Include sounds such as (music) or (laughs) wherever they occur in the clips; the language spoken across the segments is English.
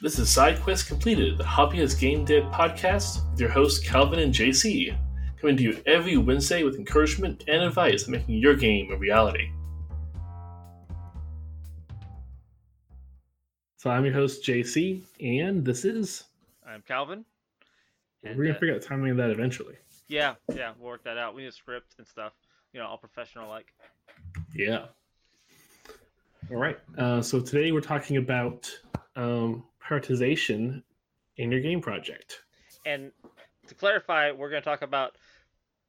This is Side Quest Completed, the Hobbyist Game Dev podcast with your hosts Calvin and JC, coming to you every Wednesday with encouragement and advice on making your game a reality. So I'm your host JC, and this is I'm Calvin. we're gonna uh, figure out the timing of that eventually. Yeah, yeah, we'll work that out. We need a script and stuff. You know, all professional like. Yeah. All right. Uh, so today we're talking about um, prioritization in your game project. And to clarify, we're going to talk about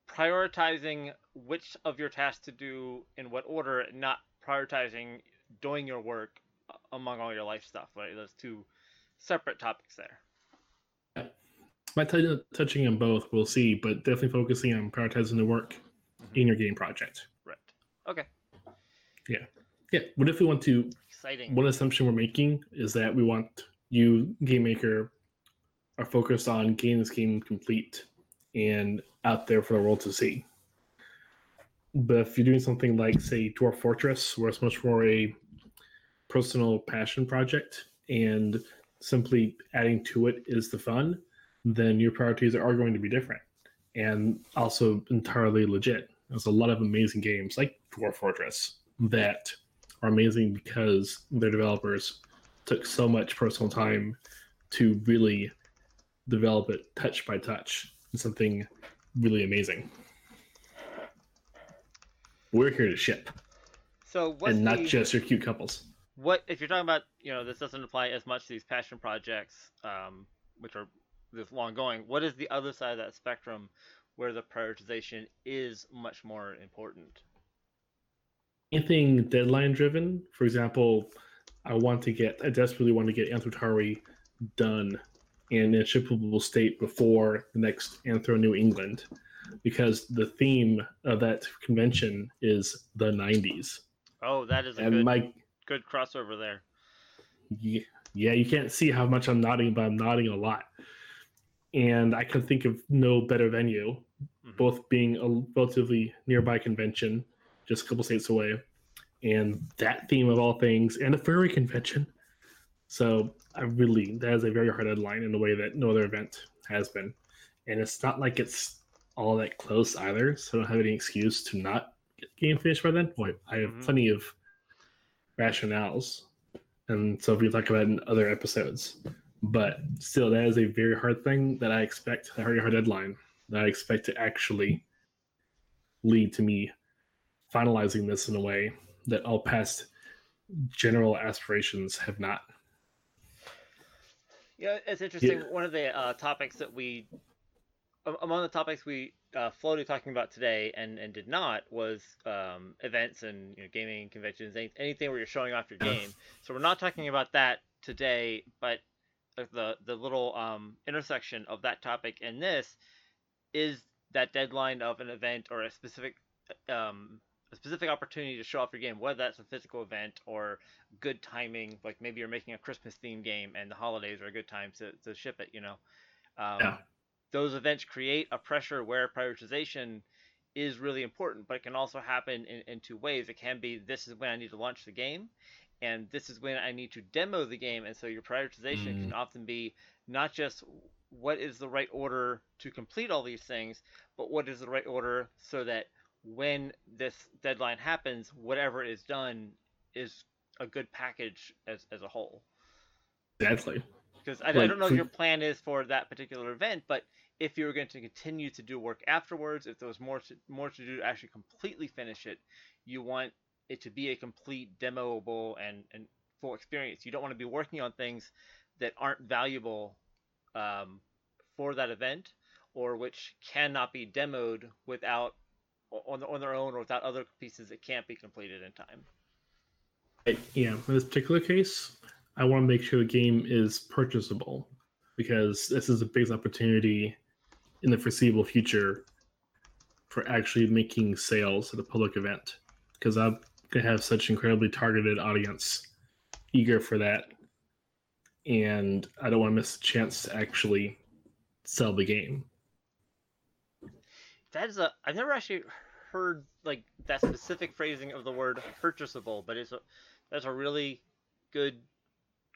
prioritizing which of your tasks to do in what order, not prioritizing doing your work among all your life stuff. Right? Those two separate topics there. Might t- touching on both, we'll see, but definitely focusing on prioritizing the work mm-hmm. in your game project. Right. Okay. Yeah. Yeah. What if we want to? Exciting. One assumption we're making is that we want you, game maker, are focused on getting this game complete and out there for the world to see. But if you're doing something like, say, Dwarf Fortress, where it's much more a personal passion project and simply adding to it is the fun, then your priorities are going to be different and also entirely legit. There's a lot of amazing games like Dwarf Fortress that are amazing because their developers took so much personal time to really develop it touch by touch and something really amazing. We're here to ship so and not the- just your cute couples. what if you're talking about you know this doesn't apply as much to these passion projects um, which are this long going what is the other side of that spectrum where the prioritization is much more important anything deadline driven. For example, I want to get, I desperately want to get Anthrotari done in a shippable state before the next Anthro New England, because the theme of that convention is the 90s. oh that is a And good, my, good crossover there yeah, yeah, you can't see how much I'm nodding, but I'm nodding a lot. And I can think of no better venue, Mhm. both being a relatively nearby convention, just a couple states away, and that theme of all things, and a furry convention. So I really that is a very hard deadline in a way that no other event has been, and it's not like it's all that close either. So I don't have any excuse to not get the game finished by then. Boy, I have Mhm. plenty of rationales, and so we talk about it in other episodes. But still, that is a very hard thing that I expect a very hard deadline that I expect to actually lead to me finalizing this in a way that all past general aspirations have not. Yeah, it's interesting. One of the uh, topics that we, among the topics we uh, floated talking about today and, and did not was um, events and you know, gaming conventions, any, anything where you're showing off your game. So we're not talking about that today, but the the little um, intersection of that topic and this is that deadline of an event or a specific um, a specific opportunity to show off your game, whether that's a physical event or good timing, like maybe you're making a Christmas themed game and the holidays are a good time to, to ship it, you know. Um, Yeah. Those events create a pressure where prioritization is really important, but it can also happen in, in two ways. It can be this is when I need to launch the game, and this is when I need to demo the game. And so your prioritization Mm. can often be not just what is the right order to complete all these things, but what is the right order so that when this deadline happens, whatever is done is a good package as, as a whole. Exactly. Because I, I don't know your plan is for that particular event, but if you were going to continue to do work afterwards, if there was more to, more to do to actually completely finish it, you want it to be a complete demoable and, and full experience. You don't want to be working on things that aren't valuable um, for that event or which cannot be demoed without on, on their own or without other pieces that can't be completed in time. Yeah, in this particular case, I want to make sure the game is purchasable because this is the biggest opportunity in the foreseeable future for actually making sales at a public event because I'm to have such incredibly targeted audience eager for that. And I don't want to miss the chance to actually sell the game. That is a I've never actually heard like that specific phrasing of the word purchasable, but it's a that's a really good,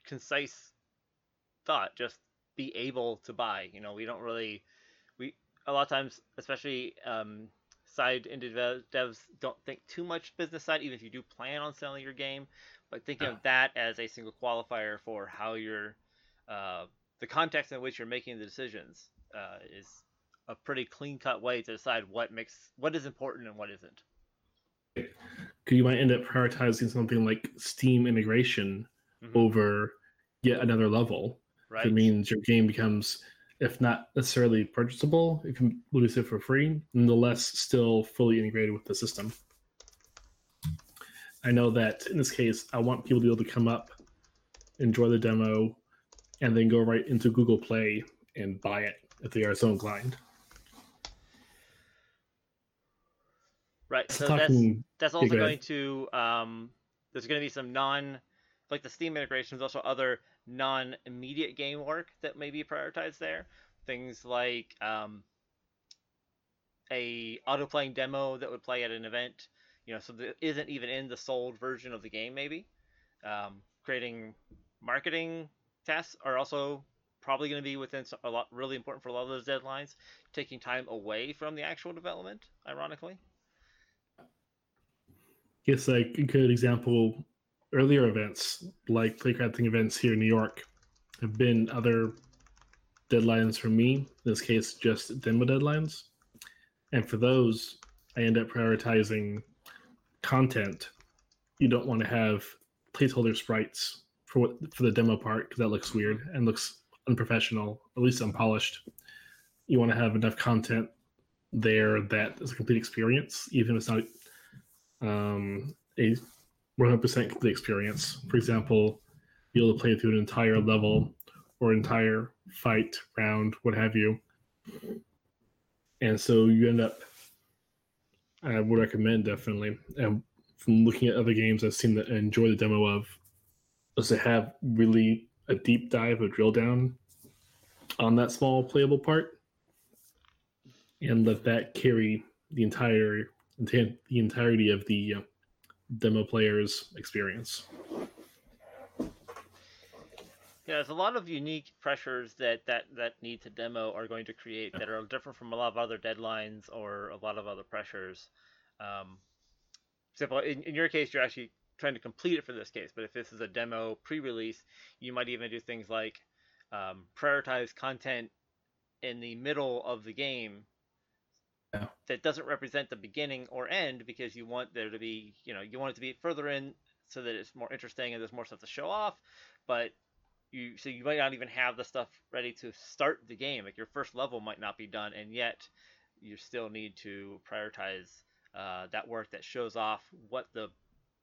concise thought. Just be able to buy. You know, we don't really we a lot of times, especially um, side indie devs, don't think too much business side, even if you do plan on selling your game. But thinking of that as a single qualifier for how you're uh, the context in which you're making the decisions uh, is a pretty clean cut way to decide what makes what is important and what isn't. Because You might end up prioritizing something like Steam integration mm-hmm. over yet another level. Right. It means your game becomes, if not necessarily purchasable, you can lose it for free, nonetheless still fully integrated with the system. I know that in this case, I want people to be able to come up, enjoy the demo, and then go right into Google Play and buy it if they are so inclined. Right. So that's that's also going to um, there's going to be some non like the Steam integration. There's also other non immediate game work that may be prioritized there. Things like um, a auto playing demo that would play at an event. You know, so that isn't even in the sold version of the game. Maybe um, creating marketing tasks are also probably going to be within a lot really important for a lot of those deadlines. Taking time away from the actual development, ironically guess like a good example. Earlier events like playcrafting events here in new york have been other deadlines for me. In this case just demo deadlines. And for those i end up prioritizing content. You don't want to have placeholder sprites for what for the demo part because that looks weird and looks unprofessional at least unpolished. You want to have enough content there that is a complete experience even if it's not um, a 100% complete experience. For example, be able to play through an entire level or entire fight round, what have you. And so you end up, I would recommend definitely, and from looking at other games I've seen that I enjoy the demo of, is to have really a deep dive, a drill down on that small playable part, and let that carry the entire the entirety of the uh, demo player's experience. Yeah, there's a lot of unique pressures that, that, that need to demo are going to create that are different from a lot of other deadlines or a lot of other pressures. Um, example, in, in your case, you're actually trying to complete it for this case, but if this is a demo pre-release, you might even do things like um, prioritize content in the middle of the game that doesn't represent the beginning or end because you want there to be, you know, you want it to be further in so that it's more interesting and there's more stuff to show off. But you, so you might not even have the stuff ready to start the game. Like your first level might not be done, and yet you still need to prioritize uh, that work that shows off what the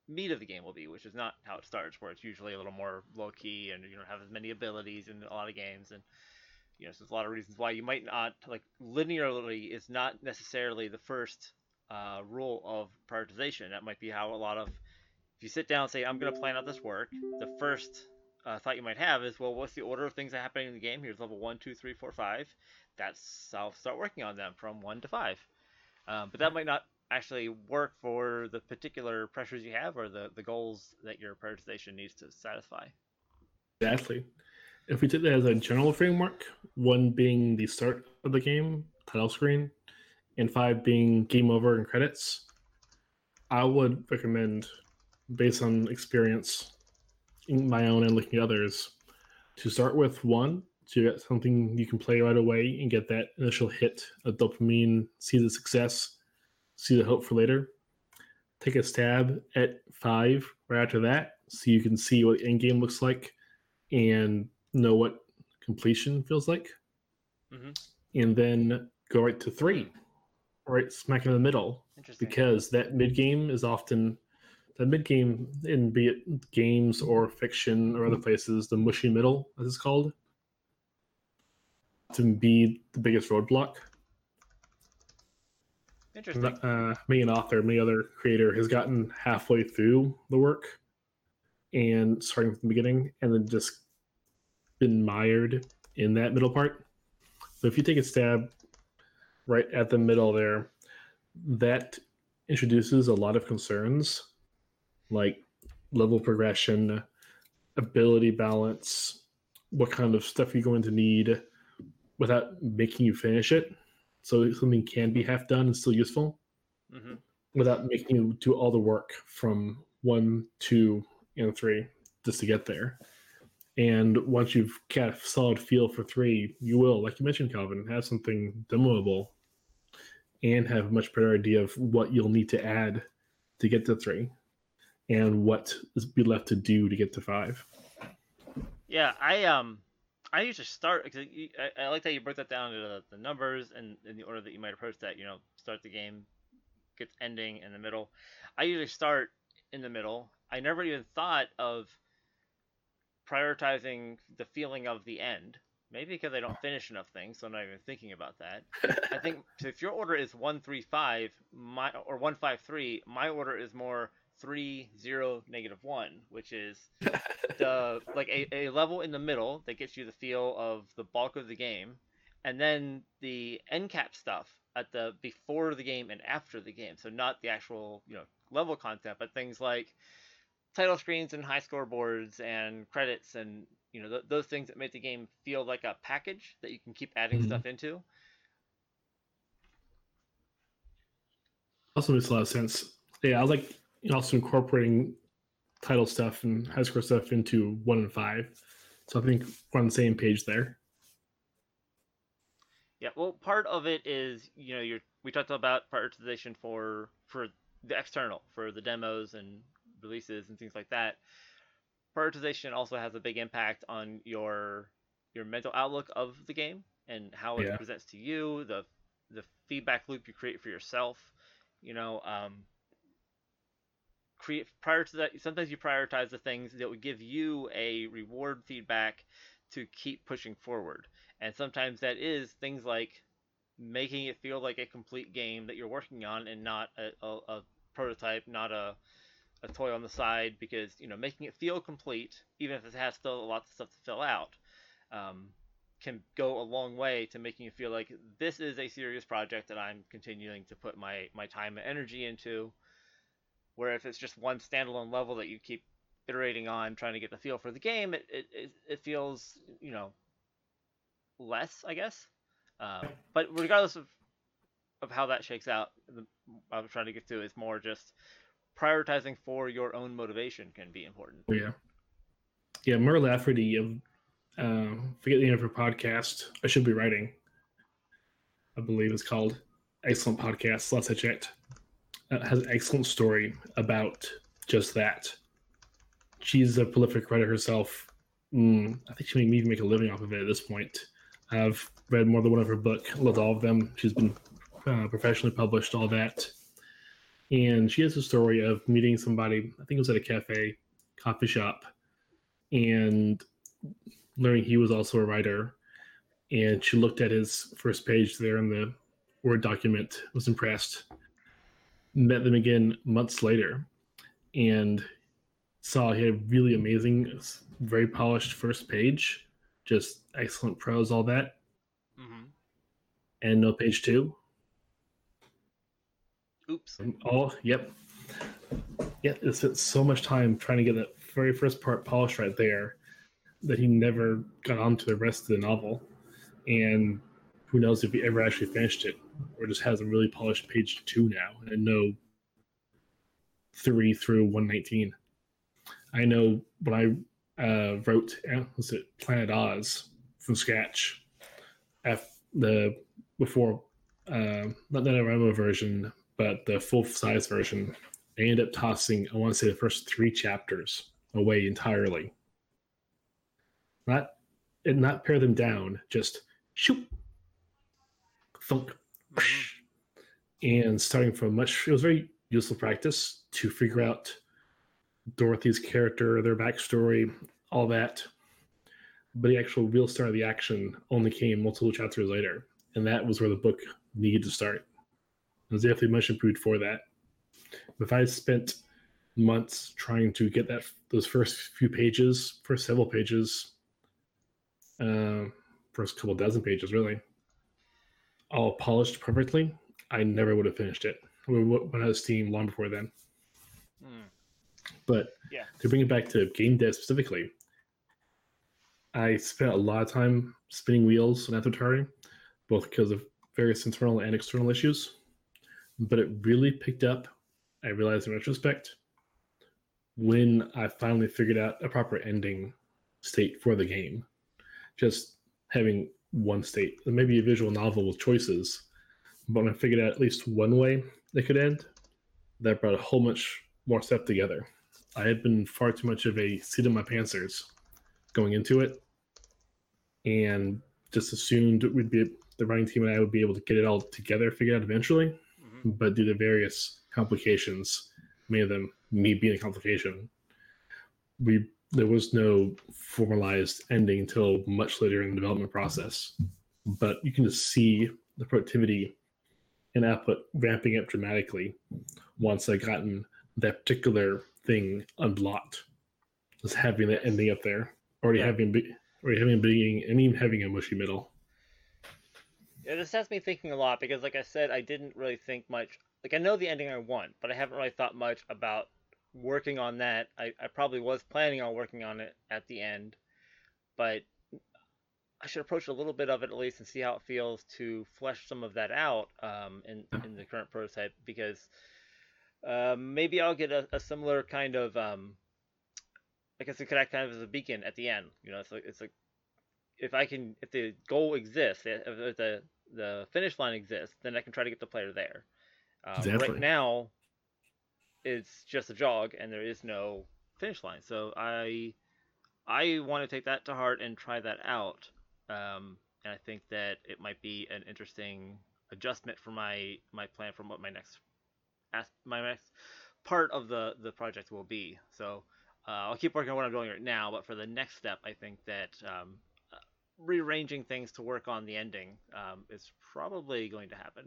meat of the game will be, which is not how it starts, where it's usually a little more low key and you don't have as many abilities in a lot of games and you know, so there's a lot of reasons why you might not like linearly is not necessarily the first uh, rule of prioritization. That might be how a lot of if you sit down and say I'm going to plan out this work, the first uh, thought you might have is, well, what's the order of things that happen in the game? Here's level one, two, three, four, five. That's I'll start working on them from one to five. Um, but that might not actually work for the particular pressures you have or the, the goals that your prioritization needs to satisfy. Exactly if we take that as a general framework, one being the start of the game, title screen, and five being game over and credits, I would recommend, based on experience, my own and looking at others, to start with one to get something you can play right away and get that initial hit of dopamine, see the success, see the hope for later. Take a stab at five right after that, so you can see what the end game looks like, and know what completion feels like, mm-hmm. and then go right to three, right smack in the middle, because that mid game is often the mid game in be it games or fiction or other places, the mushy middle, as it's called, to be the biggest roadblock. Interesting. Uh, me, an author, me, other creator, has gotten halfway through the work and starting from the beginning, and then just been mired in that middle part. So if you take a stab right at the middle there, that introduces a lot of concerns like level progression, ability balance, what kind of stuff you're going to need without making you finish it. So something can be half done and still useful hmm without making you do all the work from one, two, and three just to get there. And once you've got a solid feel for three, you will, like you mentioned, Calvin, have something demoable and have a much better idea of what you'll need to add to get to three and what is be left to do to get to five. Yeah, I um, I usually start. I, I like that you broke that down into the, the numbers and in the order that you might approach that. You know, start the game, gets ending in the middle. I usually start in the middle. I never even thought of prioritizing the feeling of the end. Maybe because I don't finish enough things, so I'm not even thinking about that. I think (laughs) so if your order is one three five, my or one five three, my order is more three zero negative one, which is the (laughs) like a, a level in the middle that gets you the feel of the bulk of the game, and then the end cap stuff at the before the game and after the game. So not the actual you know level content, but things like title screens and high scoreboards and credits and you know th- those things that make the game feel like a package that you can keep adding Mhm. stuff into. Also makes a lot of sense. Yeah, I like also incorporating title stuff and high score stuff into one and five. So I think we're on the same page there. Yeah, well, part of it is you know you're we talked about prioritization for for the external for the demos and releases and things like that. Prioritization also has a big impact on your your mental outlook of the game and how it Yeah. presents to you, the the feedback loop you create for yourself. You know, um, create prior to that. Sometimes you prioritize the things that would give you a reward feedback to keep pushing forward and sometimes that is things like making it feel like a complete game that you're working on and not a, a, a prototype not a, a toy on the side because you know making it feel complete even if it has still lots of stuff to fill out um, can go a long way to making you feel like this is a serious project that i'm continuing to put my, my time and energy into where if it's just one standalone level that you keep iterating on trying to get the feel for the game it, it, it, it feels you know less, I guess. Um, but regardless of of how that shakes out, the, I'm trying to get to is more just prioritizing for your own motivation can be important. Yeah. Yeah, Mur Lafferty of uh, forget the name of her podcast. I should be writing. I believe it's called Excellent Podcast. Last I checked, uh, has an excellent story about just that. She's a prolific writer herself. Mm, I think she may even make a living off of it at this point. I've read more than one of her book, loved all of them. She's been uh, professionally published, all that. And she has a story of meeting somebody, I think it was at a cafe, coffee shop, and learning he was also a writer. And she looked at his first page there in the Word document, was impressed, met them again months later, and saw he had a really amazing, very polished first page, just excellent prose, all that, hmm and no page two. Oops. Oh, yep. Yeah, it spent so much time trying to get that very first part polished right there that he never got on to the rest of the novel. And who knows if he ever actually finished it or just has a really polished page two now and no three through 119. I know when I uh, wrote, uh, was it Planet Oz from scratch, F, the before, uh, not the NaNoWriMo version, but the full size version, I ended up tossing, I want to say, the first three chapters away entirely. Not and not pare them down, just shoot, thunk, and starting from much. It was very useful practice to figure out Dorothy's character, their backstory, all that. But the actual real start of the action only came multiple chapters later, and that was where the book needed to start. It was definitely much improved for that. If I spent months trying to get that those first few pages, first several pages, uh, first couple dozen pages really, all polished perfectly, I never would have finished it. We would have Steam long before then. Mm. But Yeah. to bring it back to game dev specifically, I spent a lot of time spinning wheels on Avatari, both because of various internal and external issues. But it really picked up, I realized in retrospect, when I finally figured out a proper ending state for the game. Just having one state, maybe a visual novel with choices. But when I figured out at least one way they could end, that brought a whole much more stuff together. I had been far too much of a seat in my pantsers going into it, and just assumed we'd be the running team and I would be able to get it all together, figured out eventually. But due to various complications, many of them me being a complication, we there was no formalized ending until much later in the development process. But you can just see the productivity and output ramping up dramatically once I gotten that particular thing unblocked. Just having that ending up there, already yeah. having already having a beginning, and even having a mushy middle. This has me thinking a lot because, like I said, I didn't really think much. Like I know the ending I want, but I haven't really thought much about working on that. I, I probably was planning on working on it at the end, but I should approach a little bit of it at least and see how it feels to flesh some of that out um, in in the current prototype because uh, maybe I'll get a, a similar kind of um, I guess it could act kind of as a beacon at the end. You know, it's like it's like if I can if the goal exists, if the the finish line exists, then I can try to get the player there. Um, exactly. Right now, it's just a jog and there is no finish line. So I I want to take that to heart and try that out. Um, and I think that it might be an interesting adjustment for my my plan from what my next my next part of the the project will be. So uh, I'll keep working on what I'm doing right now, but for the next step, I think that um, rearranging things to work on the ending um, is probably going to happen.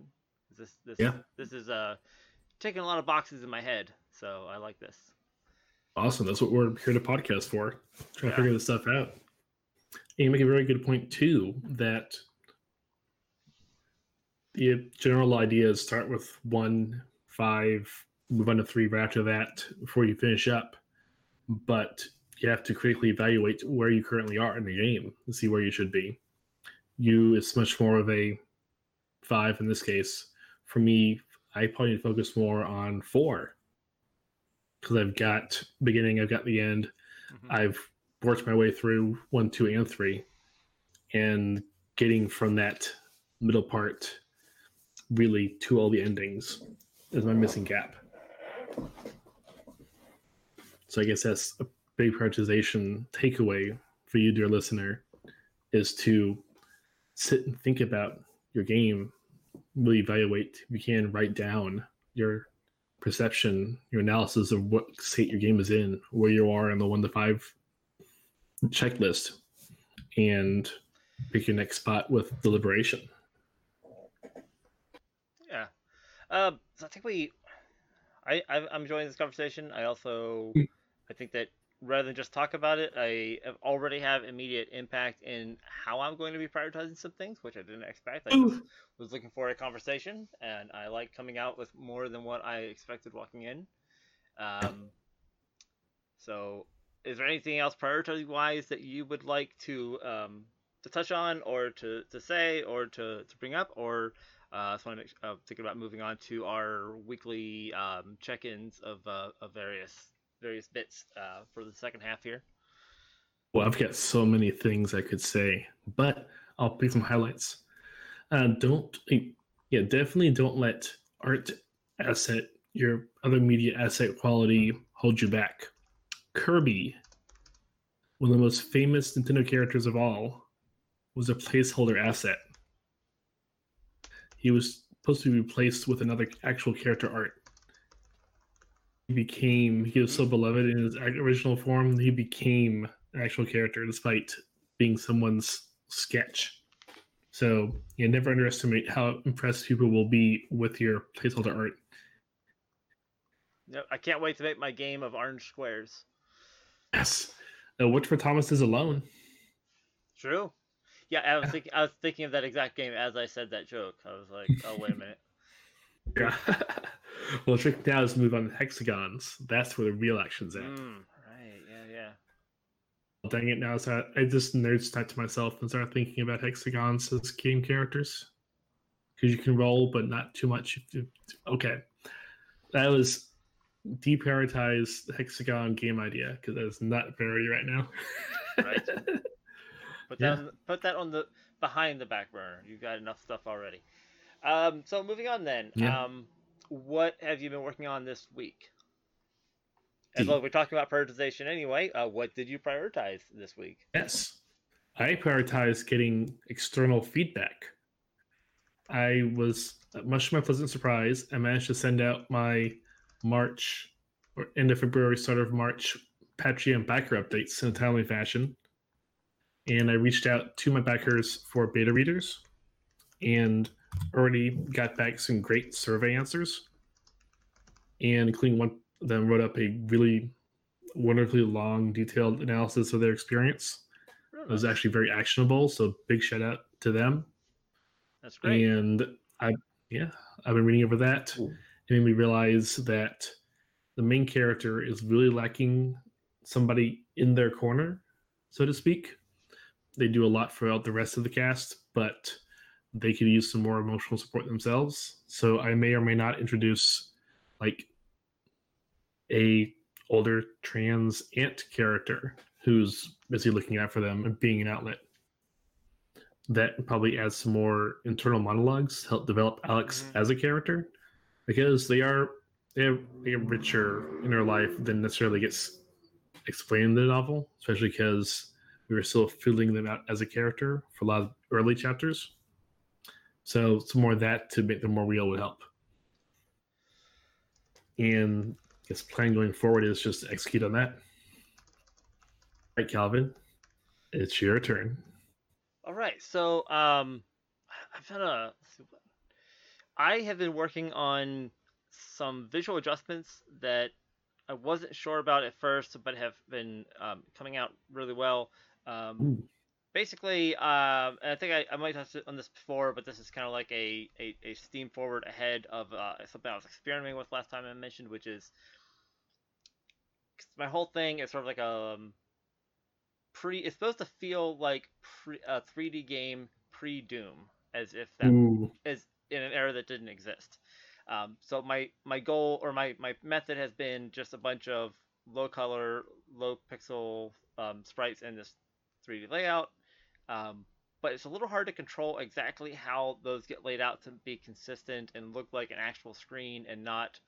This this yeah. this is a uh, ticking a lot of boxes in my head, so I like this. Awesome. That's what we're here to podcast for. Trying yeah. to figure this stuff out. And you make a very good point too that the general ideas start with one, five, move on to three right after that before you finish up. But you have to critically evaluate where you currently are in the game and see where you should be. You, it's much more of a five in this case. For me, I probably need to focus more on four because I've got beginning, I've got the end, mm-hmm. I've worked my way through one, two, and three, and getting from that middle part really to all the endings is my missing gap. So I guess that's a big prioritization takeaway for you, dear listener, is to sit and think about your game really evaluate, you can write down your perception, your analysis of what state your game is in, where you are in the one to five checklist, and pick your next spot with deliberation. Yeah. Uh, so I think we, I, I'm enjoying this conversation. I also. I think that rather than just talk about it, I already have immediate impact in how I'm going to be prioritizing some things, which I didn't expect. I was looking for a conversation, and I like coming out with more than what I expected walking in. Um, so, is there anything else priority wise that you would like to um, to touch on, or to, to say, or to, to bring up, or uh, so I'm uh, thinking about moving on to our weekly um, check-ins of, uh, of various various bits uh, for the second half here? Well, I've got so many things I could say, but I'll pick some highlights. Uh, don't, yeah, definitely don't let art asset, your other media asset quality hold you back. Kirby, one of the most famous Nintendo characters of all, was a placeholder asset. He was supposed to be replaced with another actual character art he became he was so beloved in his original form he became an actual character despite being someone's sketch so you never underestimate how impressed people will be with your placeholder art Yep, I can't wait to make my game of orange squares. Yes. Uh, Watch for Thomas is alone. True. Yeah, I was thinking I was thinking of that exact game as I said that joke. I was like, oh wait a minute. Yeah. (laughs) well, the trick now is to move on to hexagons. That's where the real action's at. Mm, right. Yeah. Yeah. dang it! Now so I just nerd typed to myself and started thinking about hexagons as game characters because you can roll, but not too much. Okay, that was deprioritize hexagon game idea because that is not priority right now. right. (laughs) Put that yeah. put that on the behind the back burner. You've got enough stuff already. Um, so moving on then. Yeah. Um, what have you been working on this week? As well, we're talking about prioritization anyway. Uh, what did you prioritize this week? Yes, I prioritized getting external feedback. I was much to my pleasant surprise. I managed to send out my March or end of February, start of March Patreon backer updates in a timely fashion. And I reached out to my backers for beta readers and already got back some great survey answers. And including one then wrote up a really wonderfully long, detailed analysis of their experience. It was actually very actionable. So big shout out to them. That's great. And I, yeah, I've been reading over that. Ooh. It made me realize that the main character is really lacking somebody in their corner, so to speak. They do a lot for the rest of the cast, but they could use some more emotional support themselves. So I may or may not introduce like a older trans aunt character who's busy looking out for them and being an outlet. That probably adds some more internal monologues to help develop Alex mm-hmm. as a character because they are they have, they have richer inner life than necessarily gets explained in the novel, especially because we were still filling them out as a character for a lot of early chapters. So some more of that to make them more real would help. And I guess plan going forward is just to execute on that. All right, Calvin, it's your turn. All right, so um, I've had a. I have been working on some visual adjustments that I wasn't sure about at first, but have been um, coming out really well. Um, basically, um, I think I, I might have on this before, but this is kind of like a, a, a, steam forward ahead of uh, something I was experimenting with last time I mentioned, which is my whole thing is sort of like a um, pre. It's supposed to feel like pre, a 3D game pre Doom, as if that Ooh. is in an era that didn't exist. Um, so my my goal or my my method has been just a bunch of low color, low pixel um, sprites in this 3D layout. Um, but it's a little hard to control exactly how those get laid out to be consistent and look like an actual screen and not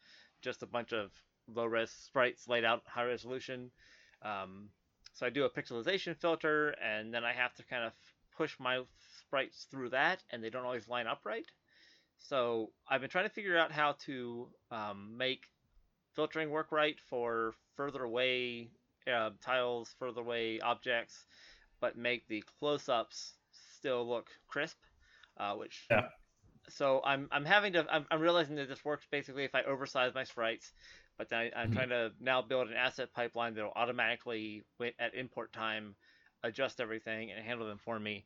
just a bunch of low res sprites laid out high resolution. Um, so I do a pixelization filter, and then I have to kind of push my sprites through that, and they don't always line up right. So I've been trying to figure out how to um, make filtering work right for further away uh, tiles, further away objects, but make the close-ups still look crisp, uh, which yeah. So I'm I'm having to I'm, I'm realizing that this works basically if I oversize my sprites, but then I, am mm-hmm. trying to now build an asset pipeline that will automatically at import time adjust everything and handle them for me.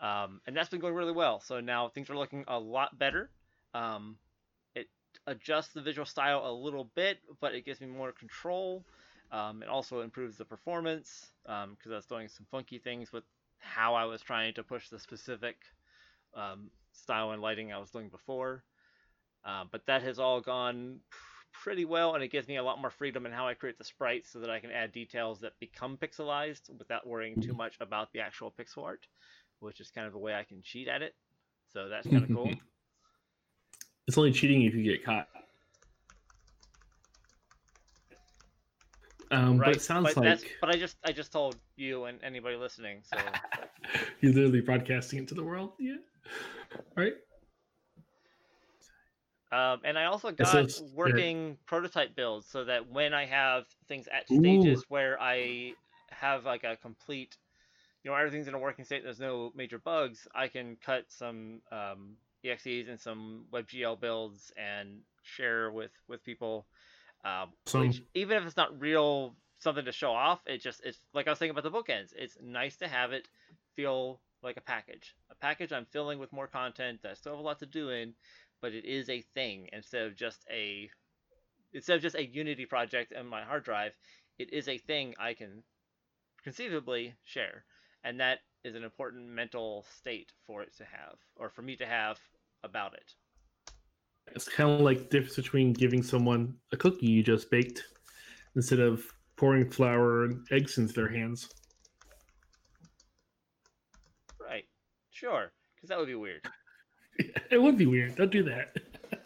Um, and that's been going really well. So now things are looking a lot better. Um, it adjusts the visual style a little bit, but it gives me more control. Um, it also improves the performance because um, I was doing some funky things with how I was trying to push the specific um, style and lighting I was doing before. Uh, but that has all gone pretty well, and it gives me a lot more freedom in how I create the sprites so that I can add details that become pixelized without worrying too much about the actual pixel art which is kind of a way I can cheat at it. So that's kind of cool. It's only cheating if you get caught. Um, right. But it sounds but like. But I just I just told you and anybody listening. So (laughs) you're literally broadcasting it to the world. Yeah. Right. Um, and I also got working yeah. prototype builds so that when I have things at stages Ooh. where I have like a complete you know everything's in a working state. There's no major bugs. I can cut some um, exes and some WebGL builds and share with with people. Um, so, which, even if it's not real something to show off, it just it's like I was thinking about the bookends. It's nice to have it feel like a package. A package I'm filling with more content that I still have a lot to do in, but it is a thing instead of just a instead of just a Unity project in my hard drive. It is a thing I can conceivably share, and that is an important mental state for it to have, or for me to have about it. It's kind of like the difference between giving someone a cookie you just baked instead of pouring flour and eggs into their hands. Right. Sure. Because that would be weird. (laughs) it would be weird. Don't do that.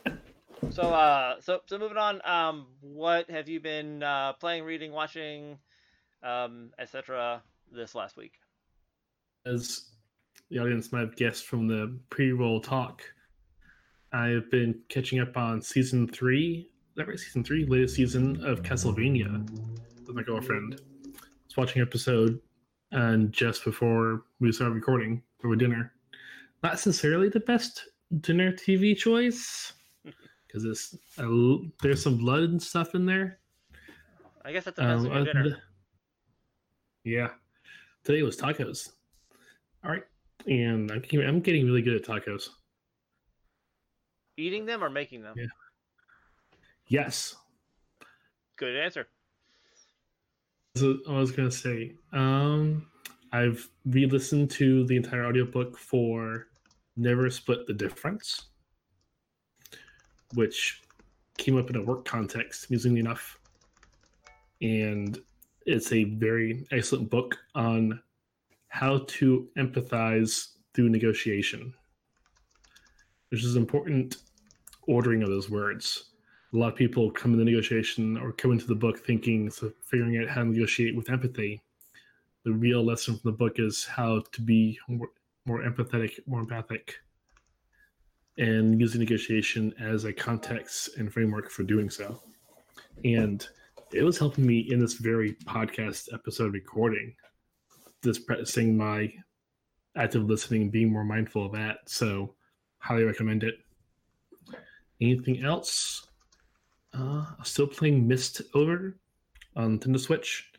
(laughs) so, uh, so, so moving on. Um, what have you been uh, playing, reading, watching, um, etc. this last week? As the audience might have guessed from the pre-roll talk, I've been catching up on season three. Is that right? Season three, latest season of Castlevania with my girlfriend. I was watching episode and just before we started recording for dinner. Not necessarily the best dinner TV choice (laughs) because it's uh, there's some blood and stuff in there. I guess that's the best um, dinner. yeah, today was tacos. All right, and I'm I'm getting really good at tacos. Eating them or making them? Yeah. Yes. Good answer. So I was gonna say, um, I've re-listened to the entire audiobook for Never Split the Difference, which came up in a work context, amusingly enough. And it's a very excellent book on how to empathize through negotiation, which is important ordering of those words. A lot of people come into negotiation or come into the book thinking so figuring out how to negotiate with empathy. The real lesson from the book is how to be more, more empathetic more empathic and using negotiation as a context and framework for doing so. And it was helping me in this very podcast episode recording just practicing my active listening being more mindful of that. So highly recommend it anything else uh, still playing Mist over on Nintendo Switch.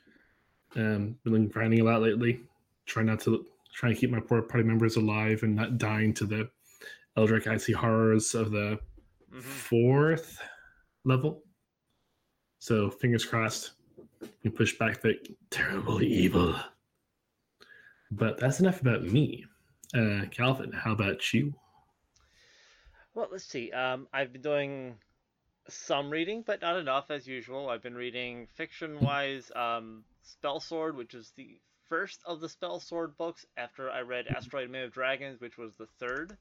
Um, been grinding a lot lately. Trying not to try to keep my poor party members alive and not dying to the Eldritch Icy horrors of the mm-hmm. fourth level. So fingers crossed, we push back the terrible evil. But that's enough about me. Uh, Calvin, how about you? Well, let's see. Um, I've been doing some reading, but not enough as usual. I've been reading fiction-wise um, Spell Sword, which is the first of the Spell Sword books after I read Asteroid Man of Dragons, which was the third.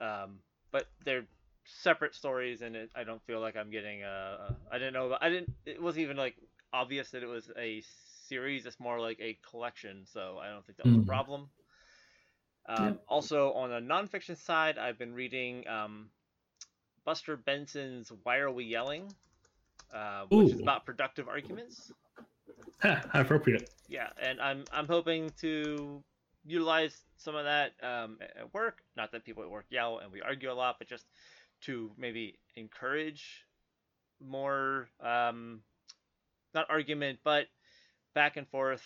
Um, but they're separate stories, and it, I don't feel like I'm getting a. I didn't know. About, I didn't. It wasn't even like obvious that it was a series. It's more like a collection, so I don't think that was mm. a hmm. problem. Um, yeah. Also, on the nonfiction side, I've been reading um, Buster Benson's Why Are We Yelling? Uh, which Ooh. is about productive arguments. how appropriate. Yeah, and I'm I'm hoping to utilize some of that um, at work. Not that people at work yell and we argue a lot, but just to maybe encourage more um, not argument, but back and forth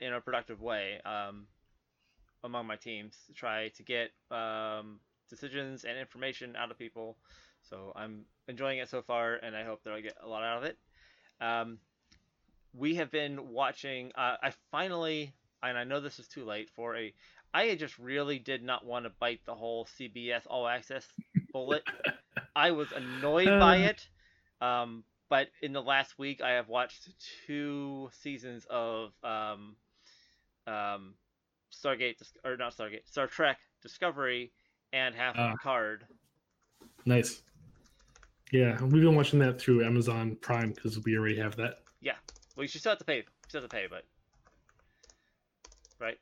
in a productive way um, among my teams to try to get um, decisions and information out of people so I'm enjoying it so far, and I hope that I get a lot out of it. Um, we have been watching. Uh, I finally, and I know this is too late for a. I just really did not want to bite the whole CBS All Access bullet. I was annoyed by uh. it. Um, but in the last week, I have watched two seasons of um, um, Stargate or not Stargate, Star Trek Discovery, and half uh, Picard. Nice. Yeah, we've been watching that through Amazon Prime because we already have that. Yeah, well, you should still have to pay. You still have to pay, but right.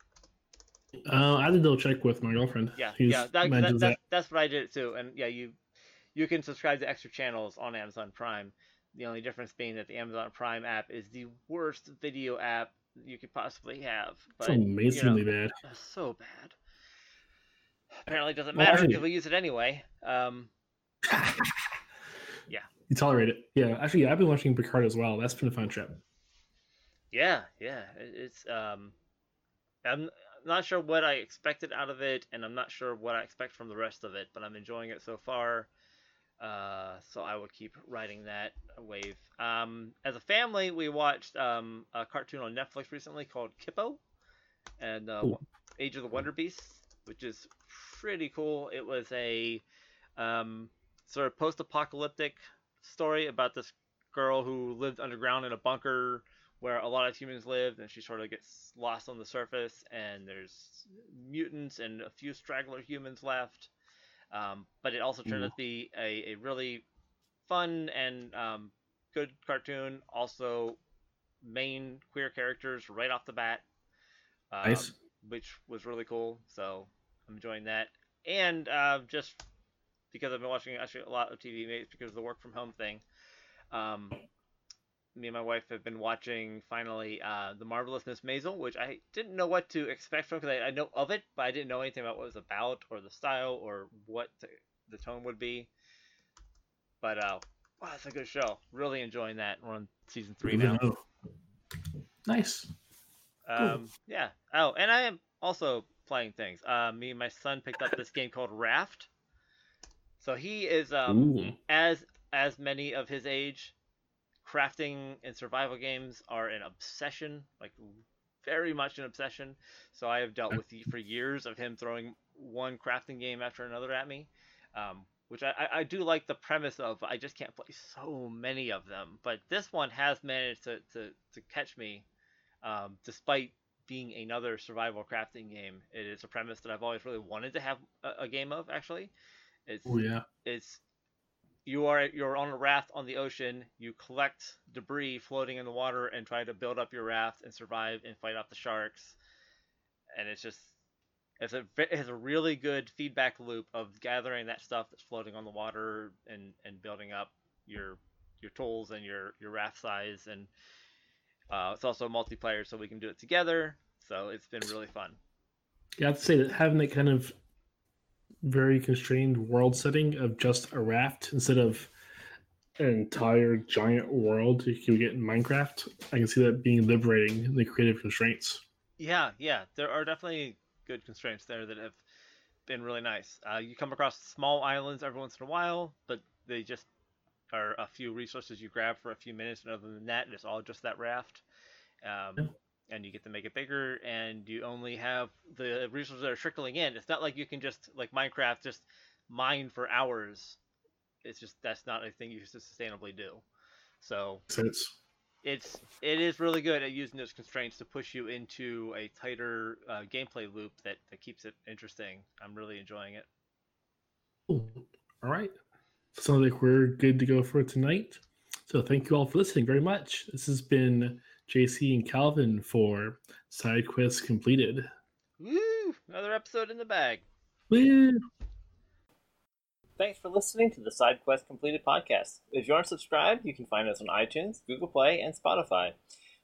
Uh, I did double check with my girlfriend. Yeah, yeah, that, that, that, that's what I did too. And yeah, you you can subscribe to extra channels on Amazon Prime. The only difference being that the Amazon Prime app is the worst video app you could possibly have. But, it's amazingly you know, bad. So bad. Apparently, it doesn't matter because we use it anyway. Um, (laughs) yeah. You tolerate it. Yeah, actually, yeah, I've been watching Picard as well. That's been a fun trip. Yeah, yeah. It's um, I'm not sure what I expected out of it, and I'm not sure what I expect from the rest of it, but I'm enjoying it so far. Uh, so I will keep riding that wave. Um, as a family, we watched um, a cartoon on Netflix recently called Kipo, and uh, Age of the Wonder Beasts, which is pretty cool. It was a um, sort of post-apocalyptic story about this girl who lived underground in a bunker where a lot of humans lived, and she sort of gets lost on the surface, and there's mutants and a few straggler humans left. Um, but it also turned out to be a, a really fun and um, good cartoon. Also, main queer characters right off the bat, um, Nice. which was really cool. So I'm enjoying that. And uh, just because I've been watching actually a lot of TV, maybe it's because of the work from home thing. Um, me and my wife have been watching finally uh, the marvelous Mrs. Maisel, which I didn't know what to expect from because I, I know of it, but I didn't know anything about what it was about or the style or what the, the tone would be. But uh, wow, it's a good show. Really enjoying that. We're on season three now. Nice. Um, yeah. Oh, and I am also playing things. Uh, me and my son picked up this game called Raft. So he is um, as as many of his age, crafting and survival games are an obsession, like very much an obsession. So I have dealt with the, for years of him throwing one crafting game after another at me, um, which I, I, do like the premise of. I just can't play so many of them, but this one has managed to to, to catch me, um, despite being another survival crafting game. It is a premise that I've always really wanted to have a, a game of. Actually, it's Oh yeah. it's you are you're on a raft on the ocean. You collect debris floating in the water and try to build up your raft and survive and fight off the sharks. And it's just it's a it has a really good feedback loop of gathering that stuff that's floating on the water and and building up your your tools and your your raft size and uh, it's also multiplayer so we can do it together. So it's been really fun. Yeah, to say that having that kind of very constrained world setting of just a raft instead of an entire giant world you can get in Minecraft, I can see that being liberating the creative constraints. Yeah, yeah, there are definitely good constraints there that have been really nice. Uh, you come across small islands every once in a while, but they just are a few resources you grab for a few minutes, and other than that, it's all just that raft. Um, Yeah. And you get to make it bigger, and you only have the resources that are trickling in. It's not like you can just like Minecraft just mine for hours. It's just that's not a thing you can sustainably do. So Sense. it's it is really good at using those constraints to push you into a tighter uh, gameplay loop that, that keeps it interesting. I'm really enjoying it. Cool. All right. Sounds like we're good to go for tonight. So thank you all for listening very much. This has been JC and Calvin for Side Quest Completed. Woo! Another episode in the bag. Woo! Thanks for listening to the Side Quest Completed podcast. If you aren't subscribed, you can find us on iTunes, Google Play, and Spotify.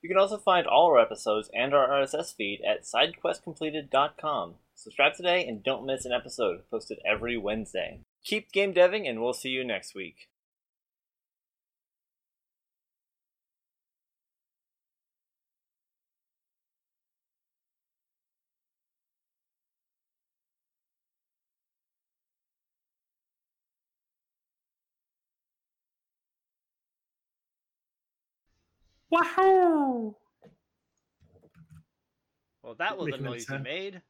You can also find all our episodes and our RSS feed at sidequestcompleted.com. Subscribe today and don't miss an episode posted every Wednesday. Keep game deving, and we'll see you next week. Wow! Well, that was the Making that noise you made.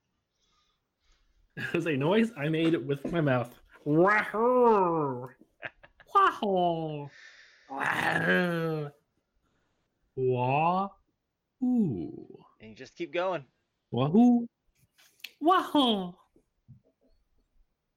(laughs) It was a noise I made with my mouth. Wahoo! Wahoo! Wahoo! Wahoo! And you just keep going. Wahoo! Wahoo!